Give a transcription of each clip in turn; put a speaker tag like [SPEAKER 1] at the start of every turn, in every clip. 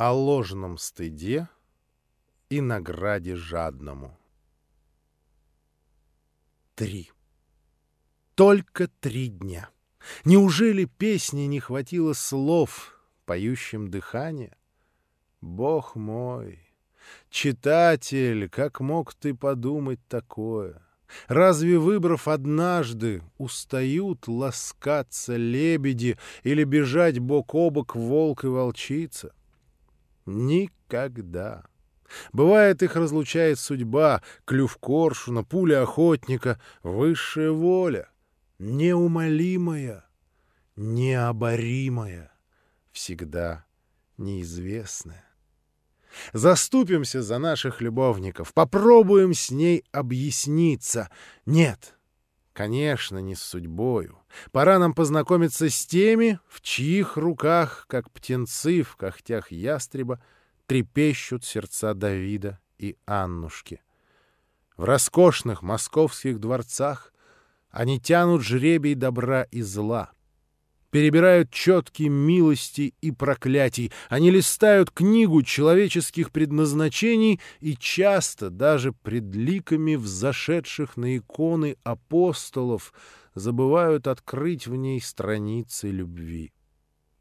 [SPEAKER 1] о ложном стыде и награде жадному. Три. Только три дня. Неужели песни не хватило слов, поющим дыхание? Бог мой! Читатель, как мог ты подумать такое? Разве, выбрав однажды, устают ласкаться лебеди или бежать бок о бок волк и волчица? Никогда. Бывает, их разлучает судьба, клюв коршуна, пуля охотника, высшая воля, неумолимая, необоримая, всегда неизвестная. Заступимся за наших любовников, попробуем с ней объясниться. Нет, конечно, не с судьбою. Пора нам познакомиться с теми, в чьих руках, как птенцы в когтях ястреба, трепещут сердца Давида и Аннушки. В роскошных московских дворцах они тянут жребий добра и зла — перебирают четки милости и проклятий. Они листают книгу человеческих предназначений и часто, даже пред ликами взошедших на иконы апостолов, забывают открыть в ней страницы любви.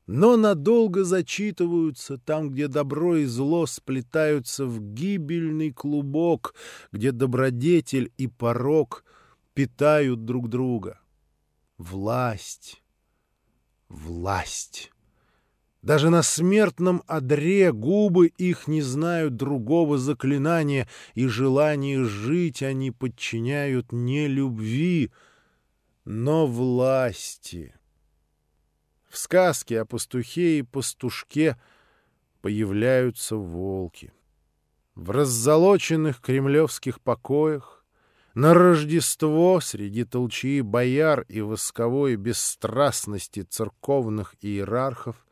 [SPEAKER 1] Но надолго зачитываются там, где добро и зло сплетаются в гибельный клубок, где добродетель и порок питают друг друга. Власть власть. Даже на смертном одре губы их не знают другого заклинания, и желание жить они подчиняют не любви, но власти. В сказке о пастухе и пастушке появляются волки. В раззолоченных кремлевских покоях на Рождество среди толчии бояр и восковой бесстрастности церковных иерархов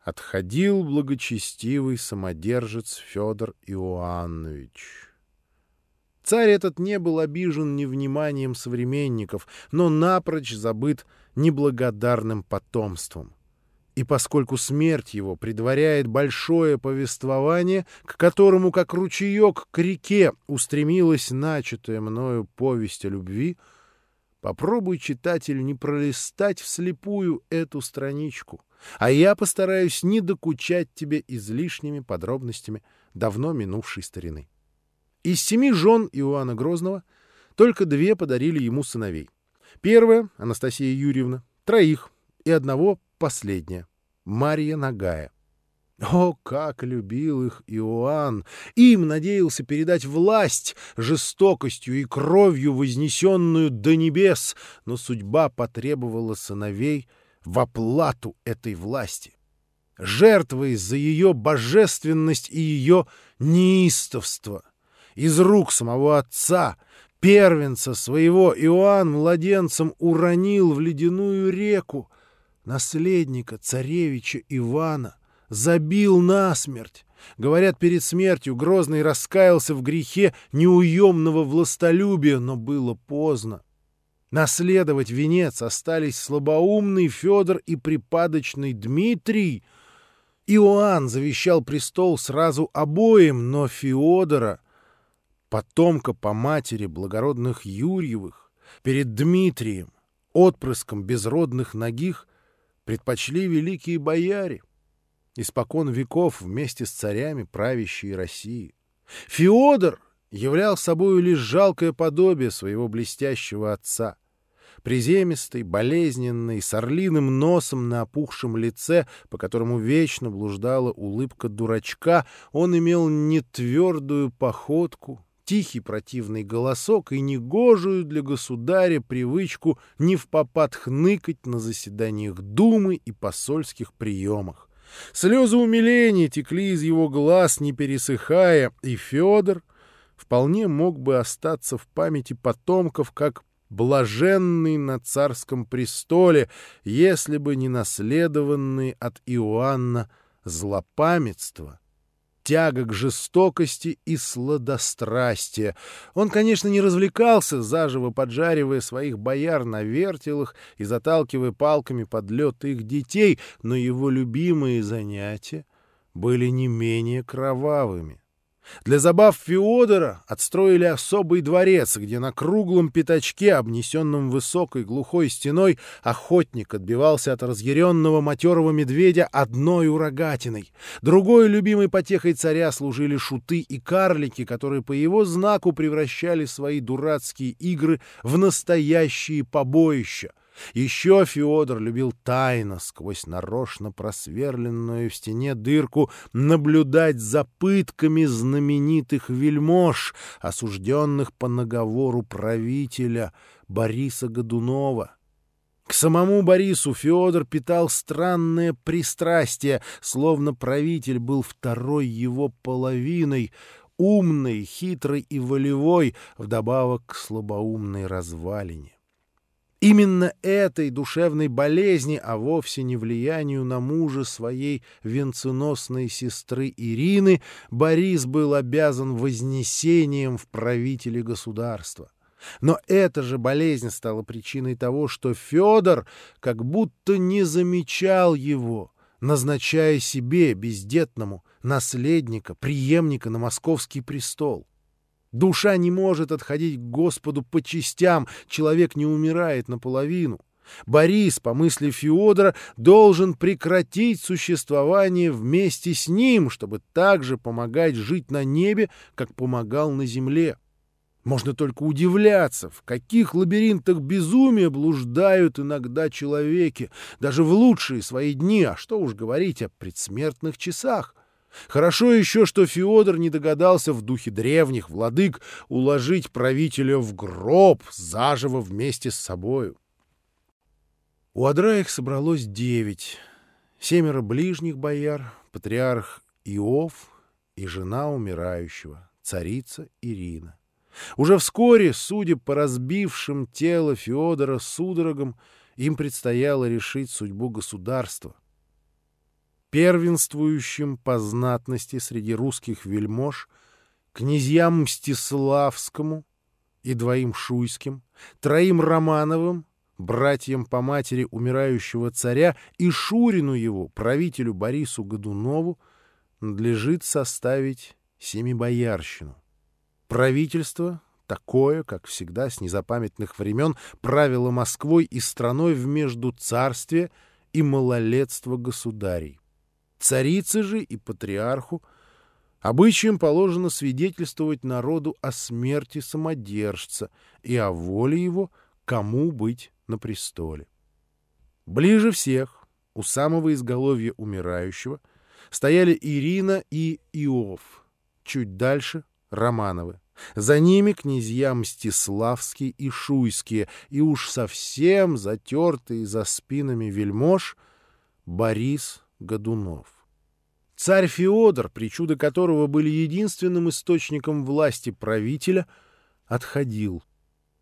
[SPEAKER 1] отходил благочестивый самодержец Федор Иоаннович. Царь этот не был обижен невниманием современников, но напрочь забыт неблагодарным потомством и поскольку смерть его предваряет большое повествование, к которому, как ручеек к реке, устремилась начатая мною повесть о любви, попробуй, читатель, не пролистать вслепую эту страничку, а я постараюсь не докучать тебе излишними подробностями давно минувшей старины. Из семи жен Иоанна Грозного только две подарили ему сыновей. Первая, Анастасия Юрьевна, троих, и одного последняя, Марья Нагая. О, как любил их Иоанн! Им надеялся передать власть жестокостью и кровью, вознесенную до небес, но судьба потребовала сыновей в оплату этой власти. Жертвой за ее божественность и ее неистовство. Из рук самого отца, первенца своего, Иоанн младенцем уронил в ледяную реку, наследника царевича Ивана, забил насмерть. Говорят, перед смертью Грозный раскаялся в грехе неуемного властолюбия, но было поздно. Наследовать венец остались слабоумный Федор и припадочный Дмитрий. Иоанн завещал престол сразу обоим, но Феодора, потомка по матери благородных Юрьевых, перед Дмитрием, отпрыском безродных ногих, предпочли великие бояре, испокон веков вместе с царями правящие России. Феодор являл собою лишь жалкое подобие своего блестящего отца. Приземистый, болезненный, с орлиным носом на опухшем лице, по которому вечно блуждала улыбка дурачка, он имел нетвердую походку, тихий противный голосок и негожую для государя привычку не в попад хныкать на заседаниях Думы и посольских приемах. Слезы умиления текли из его глаз, не пересыхая, и Федор вполне мог бы остаться в памяти потомков как блаженный на царском престоле, если бы не наследованный от Иоанна злопамятство тяга к жестокости и сладострастия. Он, конечно, не развлекался, заживо поджаривая своих бояр на вертелах и заталкивая палками под лед их детей, но его любимые занятия были не менее кровавыми. Для забав Феодора отстроили особый дворец, где на круглом пятачке, обнесенном высокой глухой стеной, охотник отбивался от разъяренного матерого медведя одной урагатиной. Другой любимой потехой царя служили шуты и карлики, которые по его знаку превращали свои дурацкие игры в настоящие побоища. Еще Феодор любил тайно, сквозь нарочно просверленную в стене дырку, наблюдать за пытками знаменитых вельмож, осужденных по наговору правителя Бориса Годунова. К самому Борису Федор питал странное пристрастие, словно правитель был второй его половиной, умной, хитрой и волевой, вдобавок к слабоумной развалине. Именно этой душевной болезни, а вовсе не влиянию на мужа своей венценосной сестры Ирины, Борис был обязан вознесением в правители государства. Но эта же болезнь стала причиной того, что Федор как будто не замечал его, назначая себе, бездетному, наследника, преемника на московский престол. Душа не может отходить к Господу по частям, человек не умирает наполовину. Борис, по мысли Феодора, должен прекратить существование вместе с ним, чтобы также помогать жить на небе, как помогал на земле. Можно только удивляться, в каких лабиринтах безумия блуждают иногда человеки, даже в лучшие свои дни, а что уж говорить о предсмертных часах. Хорошо еще, что Феодор не догадался в духе древних владык уложить правителя в гроб заживо вместе с собою. У Адра их собралось девять. Семеро ближних бояр, патриарх Иов и жена умирающего, царица Ирина. Уже вскоре, судя по разбившим тело Феодора судорогам, им предстояло решить судьбу государства — первенствующим по знатности среди русских вельмож, князьям Мстиславскому и двоим Шуйским, троим Романовым, братьям по матери умирающего царя и Шурину его, правителю Борису Годунову, надлежит составить семибоярщину. Правительство такое, как всегда с незапамятных времен, правило Москвой и страной в между царстве и малолетство государей. Царице же и патриарху обычаем положено свидетельствовать народу о смерти самодержца и о воле его, кому быть на престоле. Ближе всех, у самого изголовья умирающего, стояли Ирина и Иов, чуть дальше — Романовы. За ними князья Мстиславские и Шуйские, и уж совсем затертые за спинами вельмож Борис Годунов. Царь Феодор, причуды которого были единственным источником власти правителя, отходил,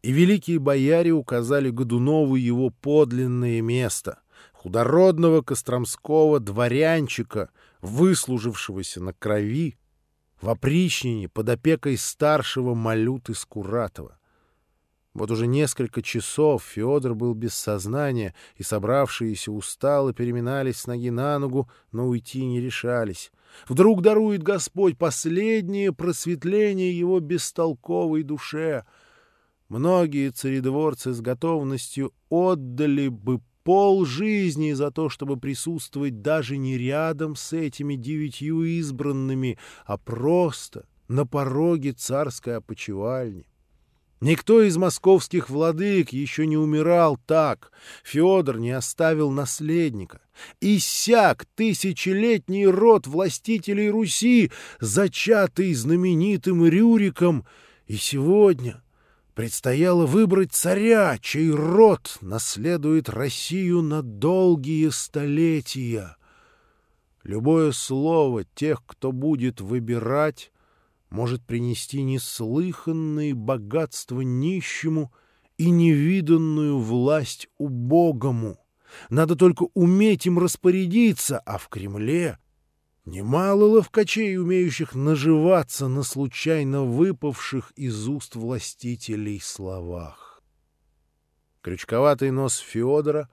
[SPEAKER 1] и великие бояре указали Годунову его подлинное место — худородного костромского дворянчика, выслужившегося на крови, в опричнине под опекой старшего Малюты Скуратова. Вот уже несколько часов Федор был без сознания, и собравшиеся устало переминались с ноги на ногу, но уйти не решались. Вдруг дарует Господь последнее просветление его бестолковой душе. Многие царедворцы с готовностью отдали бы пол жизни за то, чтобы присутствовать даже не рядом с этими девятью избранными, а просто на пороге царской опочивальни. Никто из московских владык еще не умирал так. Федор не оставил наследника. Иссяк тысячелетний род властителей Руси, зачатый знаменитым Рюриком. И сегодня предстояло выбрать царя, чей род наследует Россию на долгие столетия. Любое слово тех, кто будет выбирать, может принести неслыханные богатства нищему и невиданную власть убогому. Надо только уметь им распорядиться, а в Кремле немало ловкачей, умеющих наживаться на случайно выпавших из уст властителей словах. Крючковатый нос Федора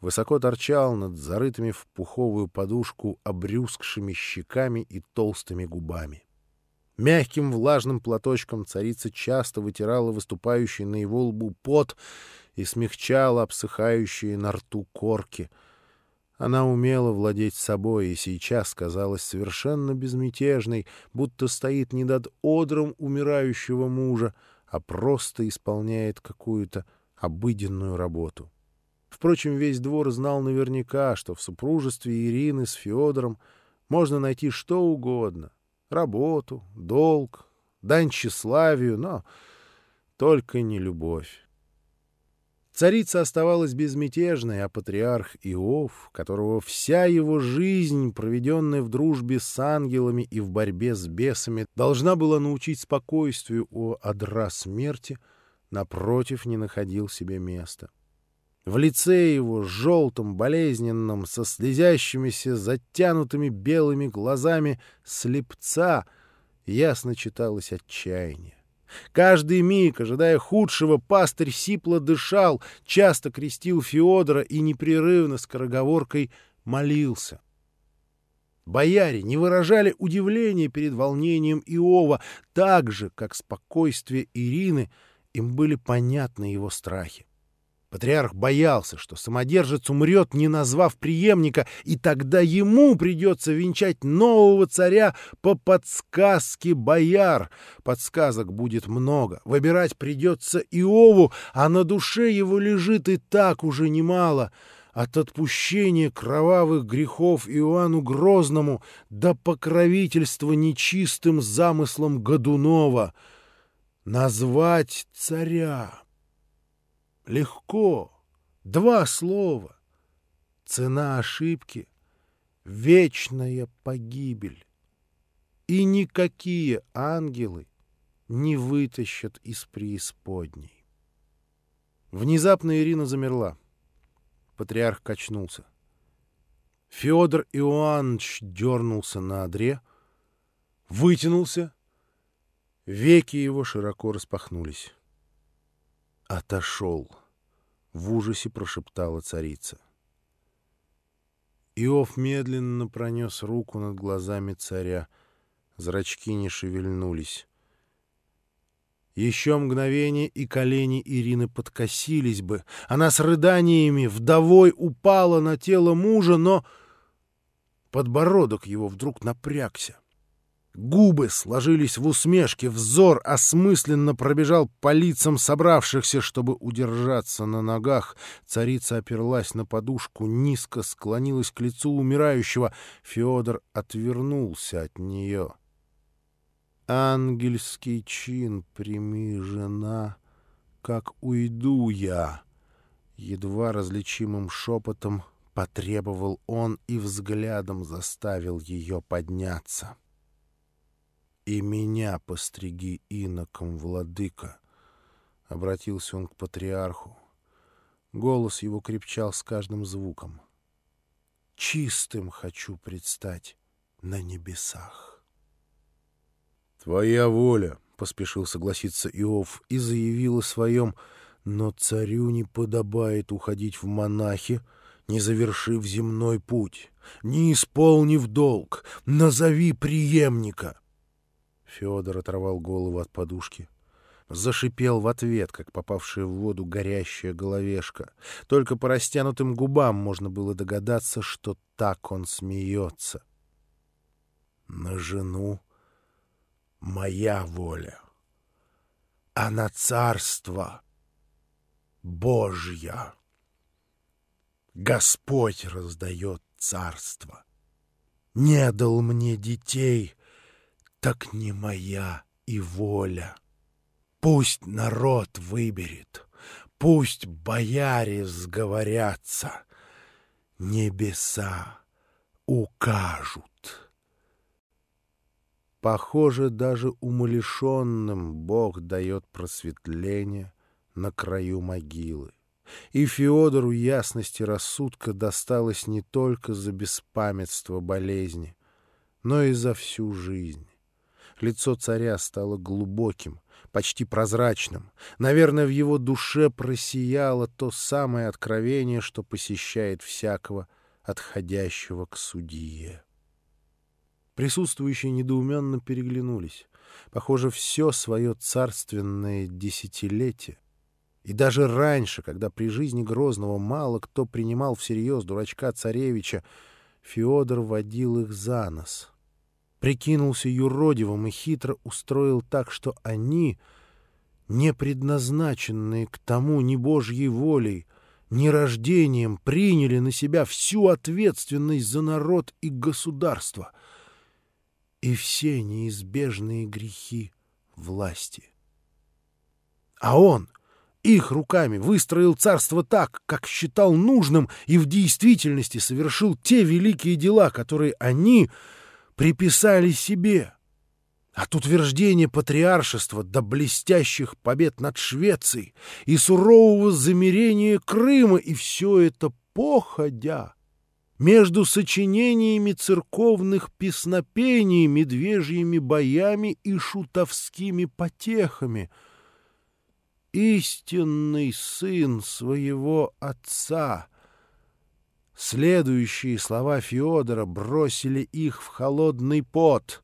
[SPEAKER 1] высоко торчал над зарытыми в пуховую подушку обрюзгшими щеками и толстыми губами. Мягким влажным платочком царица часто вытирала выступающий на его лбу пот и смягчала обсыхающие на рту корки. Она умела владеть собой и сейчас казалась совершенно безмятежной, будто стоит не над одром умирающего мужа, а просто исполняет какую-то обыденную работу. Впрочем, весь двор знал наверняка, что в супружестве Ирины с Федором можно найти что угодно — работу, долг, дань тщеславию, но только не любовь. Царица оставалась безмятежной, а патриарх Иов, которого вся его жизнь, проведенная в дружбе с ангелами и в борьбе с бесами, должна была научить спокойствию у одра смерти, напротив, не находил себе места. В лице его, желтом, болезненном, со слезящимися, затянутыми белыми глазами слепца, ясно читалось отчаяние. Каждый миг, ожидая худшего, пастырь сипло дышал, часто крестил Феодора и непрерывно скороговоркой молился. Бояре не выражали удивления перед волнением Иова, так же, как спокойствие Ирины, им были понятны его страхи. Патриарх боялся, что самодержец умрет, не назвав преемника, и тогда ему придется венчать нового царя по подсказке бояр. Подсказок будет много, выбирать придется Иову, а на душе его лежит и так уже немало. От отпущения кровавых грехов Иоанну Грозному до покровительства нечистым замыслом Годунова. Назвать царя Легко. Два слова. Цена ошибки — вечная погибель. И никакие ангелы не вытащат из преисподней. Внезапно Ирина замерла. Патриарх качнулся. Федор Иоаннович дернулся на одре, вытянулся, веки его широко распахнулись. Отошел. — в ужасе прошептала царица. Иов медленно пронес руку над глазами царя. Зрачки не шевельнулись. Еще мгновение, и колени Ирины подкосились бы. Она с рыданиями вдовой упала на тело мужа, но подбородок его вдруг напрягся. Губы сложились в усмешке, взор осмысленно пробежал по лицам собравшихся, чтобы удержаться на ногах. Царица оперлась на подушку, низко склонилась к лицу умирающего. Федор отвернулся от нее. «Ангельский чин прими, жена, как уйду я!» Едва различимым шепотом потребовал он и взглядом заставил ее подняться. «И меня постриги иноком, владыка!» — обратился он к патриарху. Голос его крепчал с каждым звуком. «Чистым хочу предстать на небесах». «Твоя воля!» — поспешил согласиться Иов и заявил о своем «Но царю не подобает уходить в монахи, не завершив земной путь, не исполнив долг, назови преемника». Федор оторвал голову от подушки. Зашипел в ответ, как попавшая в воду горящая головешка. Только по растянутым губам можно было догадаться, что так он смеется. На жену моя воля, а на царство Божья. Господь раздает царство. Не дал мне детей — так не моя и воля. Пусть народ выберет, пусть бояре сговорятся, небеса укажут. Похоже, даже умалишенным Бог дает просветление на краю могилы. И Феодору ясности рассудка досталось не только за беспамятство болезни, но и за всю жизнь. Лицо царя стало глубоким, почти прозрачным. Наверное, в его душе просияло то самое откровение, что посещает всякого, отходящего к судье. Присутствующие недоуменно переглянулись. Похоже, все свое царственное десятилетие. И даже раньше, когда при жизни Грозного мало кто принимал всерьез дурачка царевича, Феодор водил их за нос. Прикинулся юродивым и хитро устроил так, что они, не предназначенные к тому ни Божьей волей, ни рождением, приняли на себя всю ответственность за народ и государство и все неизбежные грехи власти. А он — их руками выстроил царство так, как считал нужным, и в действительности совершил те великие дела, которые они приписали себе. От утверждения патриаршества до блестящих побед над Швецией и сурового замерения Крыма, и все это походя между сочинениями церковных песнопений, медвежьими боями и шутовскими потехами — истинный сын своего отца. Следующие слова Феодора бросили их в холодный пот.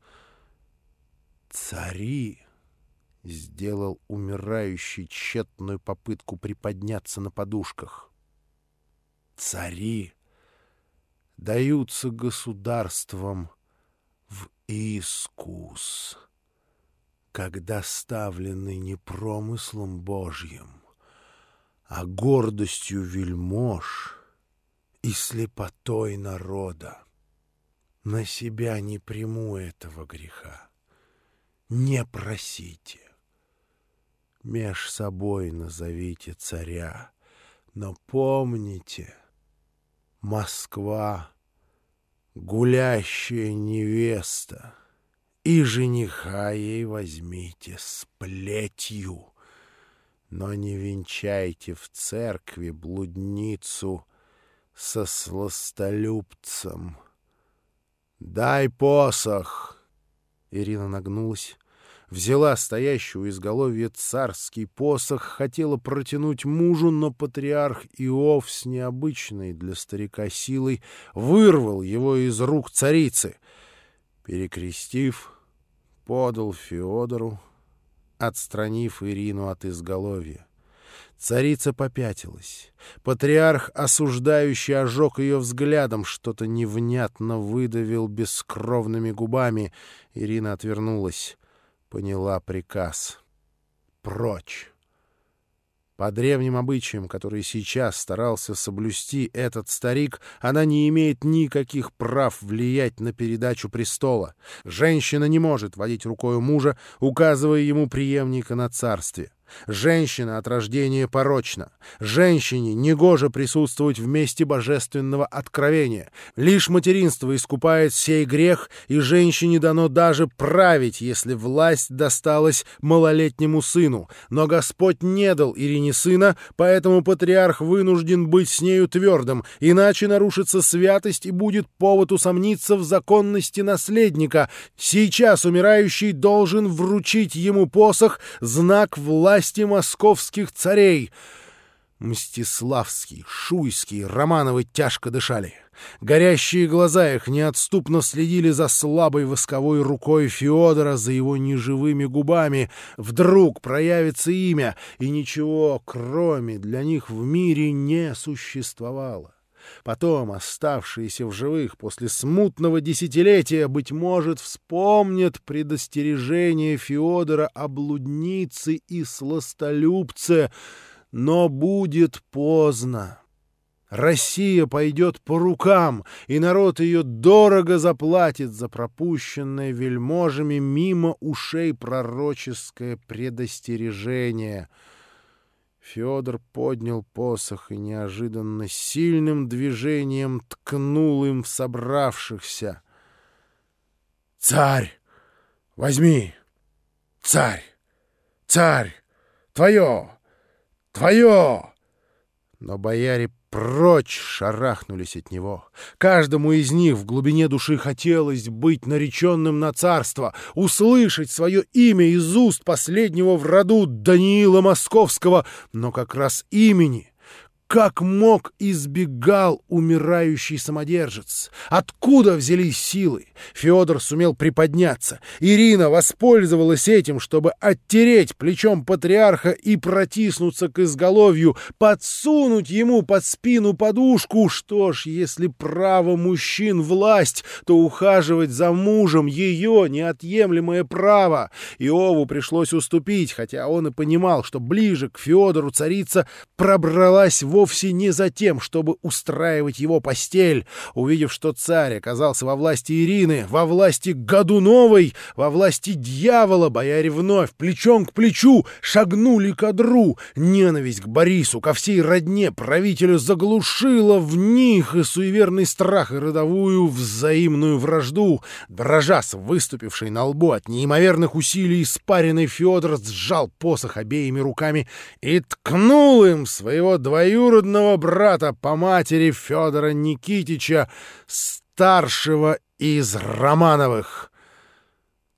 [SPEAKER 1] «Цари!» — сделал умирающий тщетную попытку приподняться на подушках. «Цари даются государством в искус» когда ставлены не промыслом Божьим, а гордостью вельмож и слепотой народа. На себя не приму этого греха. Не просите. Меж собой назовите царя, но помните, Москва — гулящая невеста — и жениха ей возьмите с плетью, но не венчайте в церкви блудницу со сластолюбцем. «Дай посох!» Ирина нагнулась, взяла стоящую у изголовья царский посох, хотела протянуть мужу, но патриарх Иов с необычной для старика силой вырвал его из рук царицы. Перекрестив, подал Феодору, отстранив Ирину от изголовья. Царица попятилась. Патриарх, осуждающий, ожег ее взглядом, что-то невнятно выдавил бескровными губами. Ирина отвернулась, поняла приказ. «Прочь!» По древним обычаям, которые сейчас старался соблюсти этот старик, она не имеет никаких прав влиять на передачу престола. Женщина не может водить рукой мужа, указывая ему преемника на царстве. Женщина от рождения порочна. Женщине негоже присутствовать в месте божественного откровения. Лишь материнство искупает сей грех, и женщине дано даже править, если власть досталась малолетнему сыну. Но Господь не дал Ирине сына, поэтому патриарх вынужден быть с нею твердым, иначе нарушится святость и будет повод усомниться в законности наследника. Сейчас умирающий должен вручить ему посох, знак власти, власти московских царей. Мстиславский, Шуйский, Романовы тяжко дышали. Горящие глаза их неотступно следили за слабой восковой рукой Феодора, за его неживыми губами. Вдруг проявится имя, и ничего, кроме для них в мире не существовало. Потом оставшиеся в живых после смутного десятилетия, быть может, вспомнят предостережение Феодора о блуднице и сластолюбце, но будет поздно. Россия пойдет по рукам, и народ ее дорого заплатит за пропущенное вельможами мимо ушей пророческое предостережение — Федор поднял посох и неожиданно сильным движением ткнул им в собравшихся. «Царь! Возьми! Царь! Царь! Твое! Твое!» Но бояре прочь шарахнулись от него. Каждому из них в глубине души хотелось быть нареченным на царство, услышать свое имя из уст последнего в роду Даниила Московского, но как раз имени — как мог избегал умирающий самодержец? Откуда взялись силы? Федор сумел приподняться. Ирина воспользовалась этим, чтобы оттереть плечом патриарха и протиснуться к изголовью, подсунуть ему под спину подушку. Что ж, если право мужчин власть, то ухаживать за мужем ее неотъемлемое право. Иову пришлось уступить, хотя он и понимал, что ближе к Федору царица пробралась в вовсе не за тем, чтобы устраивать его постель. Увидев, что царь оказался во власти Ирины, во власти Годуновой, во власти дьявола, бояре вновь плечом к плечу шагнули к одру. Ненависть к Борису, ко всей родне правителю заглушила в них и суеверный страх, и родовую взаимную вражду. Дрожа с выступившей на лбу от неимоверных усилий испаренный Федор сжал посох обеими руками и ткнул им своего двоюродного двоюродного брата по матери Федора Никитича, старшего из Романовых.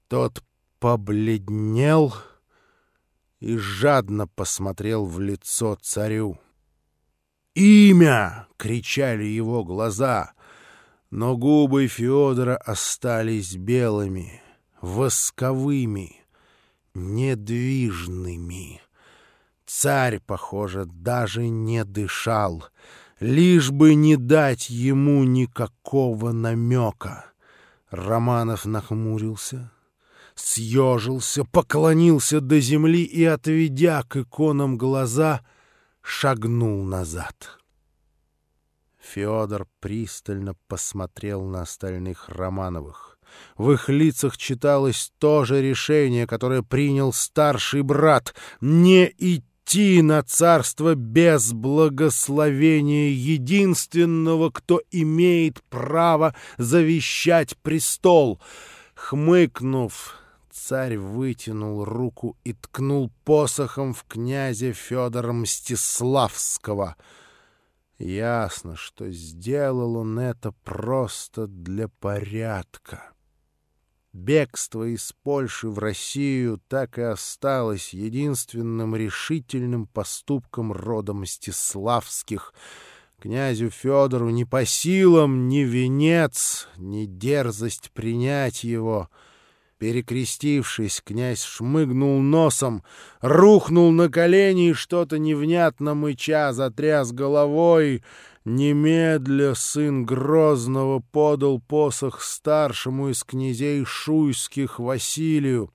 [SPEAKER 1] Тот побледнел и жадно посмотрел в лицо царю. «Имя!» — кричали его глаза, но губы Федора остались белыми, восковыми, недвижными. Царь, похоже, даже не дышал, лишь бы не дать ему никакого намека. Романов нахмурился, съежился, поклонился до земли и, отведя к иконам глаза, шагнул назад. Федор пристально посмотрел на остальных Романовых. В их лицах читалось то же решение, которое принял старший брат — не идти идти на царство без благословения единственного, кто имеет право завещать престол. Хмыкнув, царь вытянул руку и ткнул посохом в князя Федора Мстиславского. Ясно, что сделал он это просто для порядка. Бегство из Польши в Россию так и осталось единственным решительным поступком рода Мстиславских. Князю Федору ни по силам ни венец, ни дерзость принять его. Перекрестившись, князь шмыгнул носом, рухнул на колени и что-то невнятно мыча затряс головой — Немедля сын Грозного подал посох старшему из князей шуйских Василию.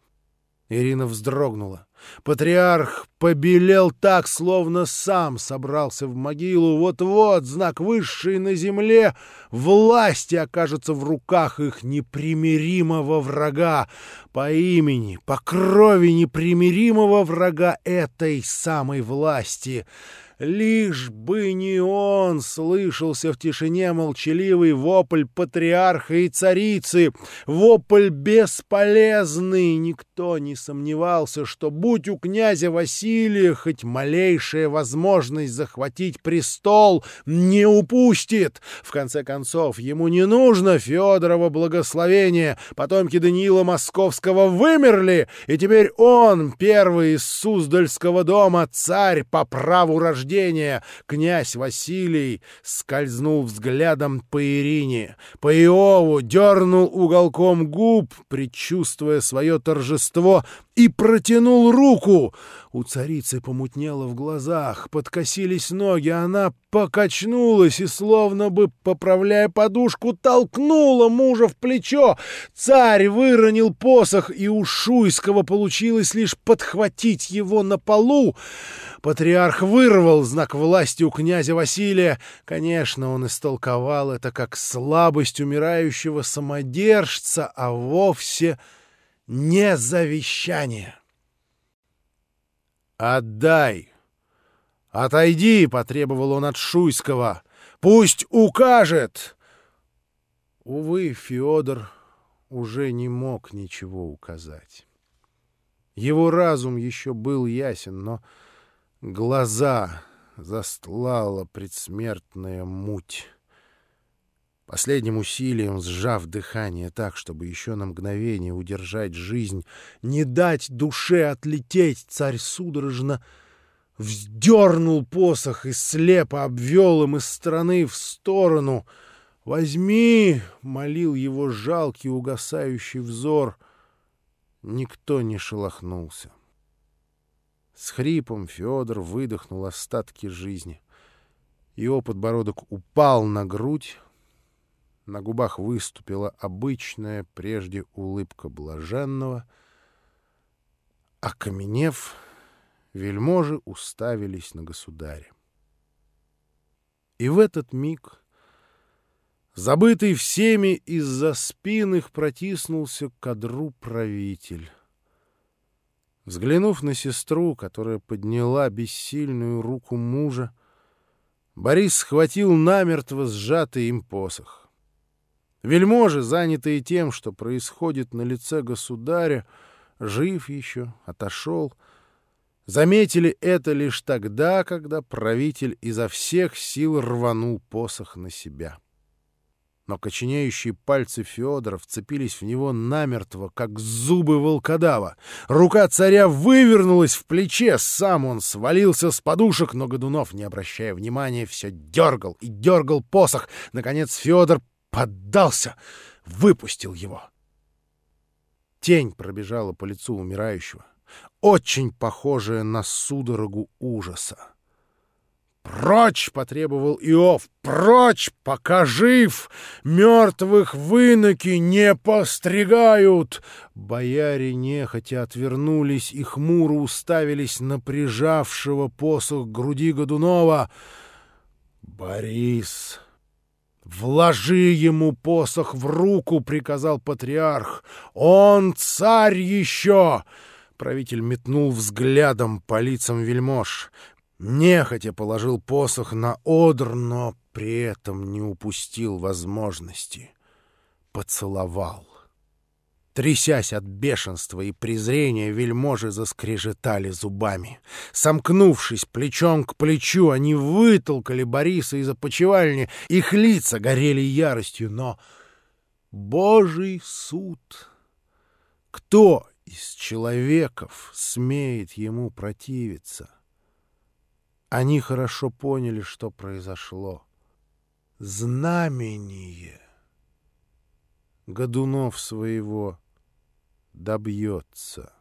[SPEAKER 1] Ирина вздрогнула. Патриарх побелел так, словно сам собрался в могилу. Вот-вот знак высший на земле власти окажется в руках их непримиримого врага по имени, по крови непримиримого врага этой самой власти — Лишь бы не он слышался в тишине молчаливый вопль патриарха и царицы, вопль бесполезный. Никто не сомневался, что будь у князя Василия хоть малейшая возможность захватить престол, не упустит. В конце концов, ему не нужно Федорова благословения. Потомки Даниила Московского вымерли, и теперь он, первый из Суздальского дома, царь по праву рождения, рождения, князь Василий скользнул взглядом по Ирине, по Иову, дернул уголком губ, предчувствуя свое торжество, и протянул руку. У царицы помутнело в глазах, подкосились ноги, она покачнулась и, словно бы поправляя подушку, толкнула мужа в плечо. Царь выронил посох, и у Шуйского получилось лишь подхватить его на полу. Патриарх вырвал знак власти у князя Василия. Конечно, он истолковал это как слабость умирающего самодержца, а вовсе не завещание. «Отдай! Отойди!» — потребовал он от Шуйского. «Пусть укажет!» Увы, Федор уже не мог ничего указать. Его разум еще был ясен, но глаза застлала предсмертная муть. Последним усилием, сжав дыхание так, чтобы еще на мгновение удержать жизнь, не дать душе отлететь, царь судорожно вздернул посох и слепо обвел им из стороны в сторону. «Возьми!» — молил его жалкий угасающий взор. Никто не шелохнулся. С хрипом Федор выдохнул остатки жизни. Его подбородок упал на грудь, на губах выступила обычная прежде улыбка блаженного. Окаменев, вельможи уставились на государя. И в этот миг, забытый всеми из-за спин их, протиснулся к кадру правитель. Взглянув на сестру, которая подняла бессильную руку мужа, Борис схватил намертво сжатый им посох. Вельможи, занятые тем, что происходит на лице государя, жив еще, отошел, заметили это лишь тогда, когда правитель изо всех сил рванул посох на себя. Но коченеющие пальцы Федора вцепились в него намертво, как зубы волкодава. Рука царя вывернулась в плече, сам он свалился с подушек, но Годунов, не обращая внимания, все дергал и дергал посох. Наконец Федор поддался, выпустил его. Тень пробежала по лицу умирающего, очень похожая на судорогу ужаса. «Прочь!» — потребовал Иов. «Прочь! Пока жив! Мертвых выноки не постригают!» Бояре нехотя отвернулись и хмуро уставились на прижавшего посох груди Годунова. «Борис!» «Вложи ему посох в руку!» — приказал патриарх. «Он царь еще!» Правитель метнул взглядом по лицам вельмож. Нехотя положил посох на одр, но при этом не упустил возможности. Поцеловал. Трясясь от бешенства и презрения, вельможи заскрежетали зубами. Сомкнувшись плечом к плечу, они вытолкали Бориса из опочивальни. Их лица горели яростью, но... Божий суд! Кто из человеков смеет ему противиться? Они хорошо поняли, что произошло. Знамение! Годунов своего добьется.